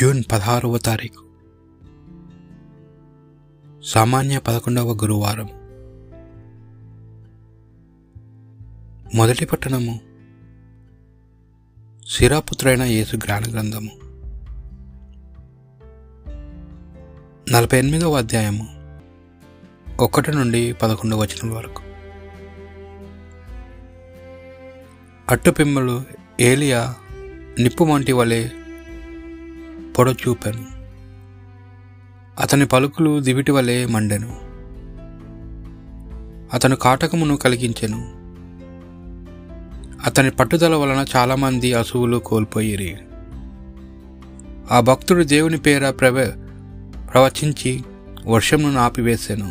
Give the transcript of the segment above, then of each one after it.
June పదహారవ తారీఖు. సామాన్య పదకొండవ గురువారం. మొదటి పట్టణము శిరాపుత్రైన యేసు జ్ఞాన గ్రంథము. నలభై ఎనిమిదవ అధ్యాయము ఒకటి నుండి పదకొండవ వచనం వరకు. అట్టుపిమ్మలు ఏలియా నిప్పు వంటి వలె పొడచూపాను. అతని పలుకులు దివిటి వలె మండెను. అతను కాటకమును కలిగించెను. అతని పట్టుదల వలన చాలామంది అసువులు కోల్పోయిరి. ఆ భక్తుడు దేవుని పేర ప్రవ ప్రవచించి వర్షమును ఆపివేశాను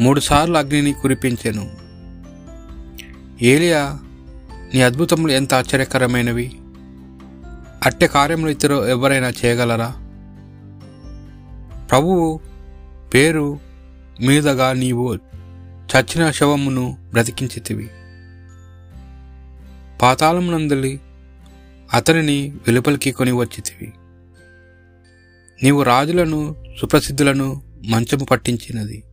మూడుసార్లు అగ్నిని కురిపించెను. ఏలియా నీ అద్భుతములు ఎంత ఆశ్చర్యకరమైనవి! అట్టే కార్యములు ఇతరు ఎవరైనా చేయగలరా? ప్రభువు పేరు మీదగా నీవు చచ్చిన శవమును బ్రతికించితివి. పాతాళమునందలి అతనిని వెలుపలికి కొని వచ్చితివి నీవు రాజులను సుప్రసిద్ధులను మంచము పట్టించినది.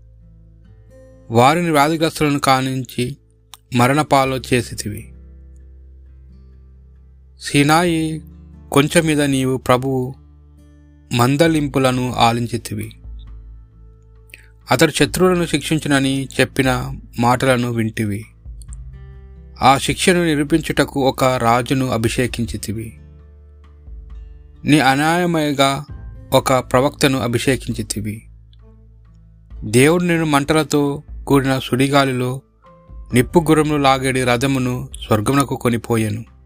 వారిని వ్యాధిగ్రస్తులను కానించి మరణపాలో చేసితివి. సినాయి కొంచెం మీద నీవు ప్రభువు మందలింపులను ఆలించితివి. అతడు శత్రువులను శిక్షించునని చెప్పిన మాటలను వింటివి. ఆ శిక్షను నిరూపించుటకు ఒక రాజును అభిషేకించితివి. నీ అనాయమయగా ఒక ప్రవక్తను అభిషేకించితివి. దేవుడు నేను మంటలతో కూడిన సుడిగాలిలో నిప్పు గుర్రములు లాగేడి రథమును స్వర్గమునకు కొనిపోయాను.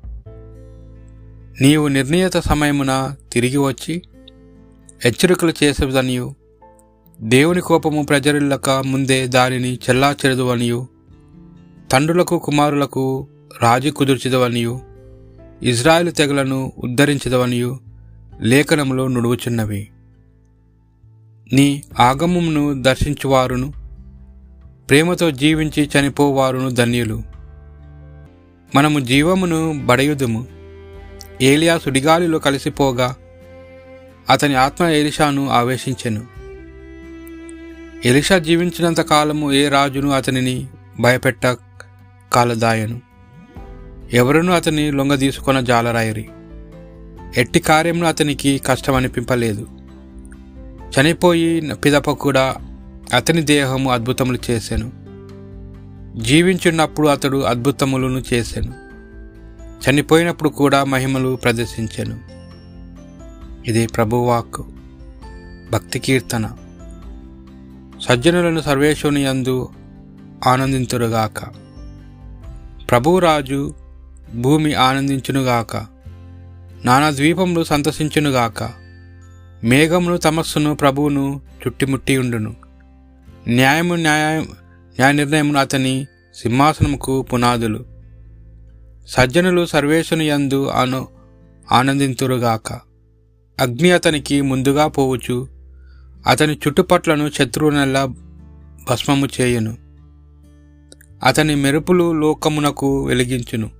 నీవు నిర్ణీత సమయమున తిరిగి వచ్చి హెచ్చరికలు చేసేదనియు దేవుని కోపము ప్రజలక ముందే దానిని చెల్లాచెరదు తండ్రులకు కుమారులకు రాజు కుదుర్చిదవనియు ఇజ్రాయెల్ తెగలను ఉద్ధరించదవనియు లేఖనములో నుడువుచున్నవి నీ ఆగమమును దర్శించువారును ప్రేమతో జీవించి చనిపోవారును ధన్యులు. మనము జీవమును బడయుదుము. ఏలియా సుడిగాలిలో కలిసిపోగా అతని ఆత్మ ఎలిషాను ఆవేశించెను. ఎలిషా జీవించినంత కాలము ఏ రాజును అతనిని భయపెట్ట కాలదాయను. ఎవరునూ అతని లొంగదీసుకొన జాలరాయరి. ఎట్టి కార్యమును అతనికి కష్టం అనిపింపలేదు చనిపోయి పిదప కూడా అతని దేహము అద్భుతములు చేశాను జీవించున్నప్పుడు అతడు అద్భుతములను చేశాను చనిపోయినప్పుడు కూడా మహిమలు ప్రదర్శించాను. ఇది ప్రభువాక్ భక్తి కీర్తన. సజ్జనులను సర్వేశ్వని అందు ఆనందింతురుగాక. ప్రభురాజు భూమి ఆనందించునుగాక. నానా ద్వీపములు సంతసించునుగాక. మేఘమును తమస్సును ప్రభువును చుట్టిముట్టి ఉండును. న్యాయము న్యాయ న్యాయ నిర్ణయమును అతని సింహాసనముకు పునాదులు. సజ్జనులు సర్వేశుని యందు అను ఆనందింతురుగాక. అగ్ని అతనికి ముందుగా పోవచ్చు అతని చుట్టుపట్లను శత్రువునల్లా భస్మము చేయును. అతని మెరుపులు లోకమునకు వెలిగించును.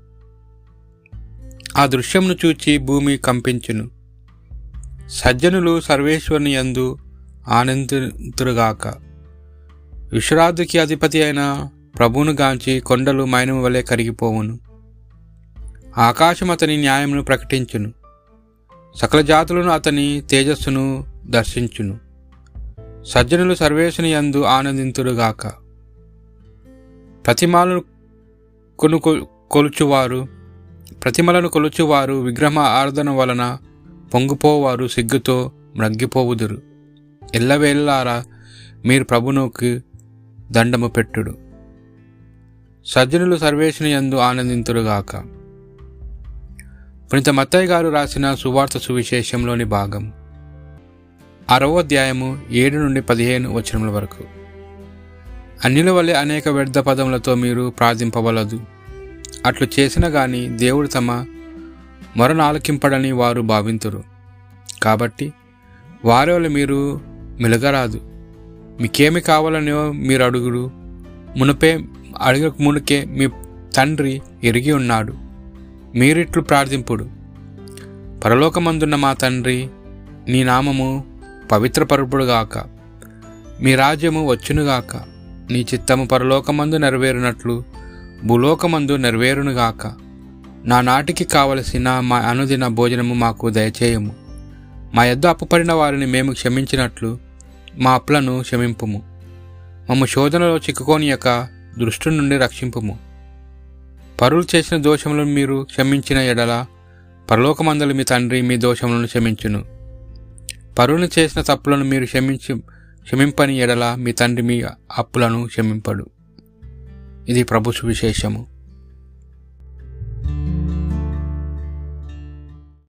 ఆ దృశ్యమును చూచి భూమి కంపించును. సజ్జనులు సర్వేశ్వరుని యందు ఆనందితురుగాక. విశ్వరాధికి అధిపతి అయిన ప్రభువును గాంచి కొండలు మైనము వలె కరిగిపోవును. ఆకాశం అతని న్యాయమును ప్రకటించును. సకల జాతులను అతని తేజస్సును దర్శించును. సజ్జనులు సర్వేశుని యందు ఆనందింతుడుగాక ప్రతిమాలను కొను కొలుచువారు ప్రతిమలను కొలుచువారు విగ్రహ ఆరాధన వలన పొంగిపోవారు సిగ్గుతో మ్రగ్గిపోవుదురు ఎల్లవేళ్ళారా మీరు ప్రభునుకి దండము పెట్టుడు. సజ్జనులు సర్వేశుని యందు ఆనందింతురుగాక. పునిత మత్తయ్య గారు రాసిన సువార్త సువిశేషంలోని భాగం. అరవో అధ్యాయము ఏడు నుండి పదిహేను వచనముల వరకు. అన్యుల వల్లే అనేక వ్యర్థ పదములతో మీరు ప్రార్థింపవలదు. అట్లు చేసిన గాని దేవుడు తమ మరణాలకింపడని ఆలకింపడని వారు భావింతురు. కాబట్టి వారి వల్ల మీరు మెలగరాదు. మీకేమి కావాలనో మీరు అడుగుడు మునుపే అడగక మునుకే మీ తండ్రి ఎరిగి ఉన్నాడు. మీరిట్లు ప్రార్థింపుడు. పరలోకమందున్న మా తండ్రి నీ నామము పవిత్రపరుపుడుగాక. మీ రాజ్యము వచ్చునుగాక. నీ చిత్తము పరలోకమందు నెరవేరునట్లు భూలోకమందు నెరవేరునుగాక. నా నాటికి కావలసిన మా అనుదిన భోజనము మాకు దయచేయము. మా యొద్ద అప్పుపడిన వారిని మేము క్షమించినట్లు మా అప్పులను క్షమింపుము. మమ్ము శోధనలో చిక్కుకోని యొక్క దృష్టి నుండి రక్షింపుము. పరులు చేసిన దోషములను మీరు క్షమించిన ఎడల పరలోకమందలు మీ తండ్రి మీ దోషములను క్షమించును. పరులు చేసిన తప్పులను మీరు క్షమించి క్షమింపని ఎడల మీ తండ్రి మీ అప్పులను క్షమింపడు. ఇది ప్రభు సువిశేషము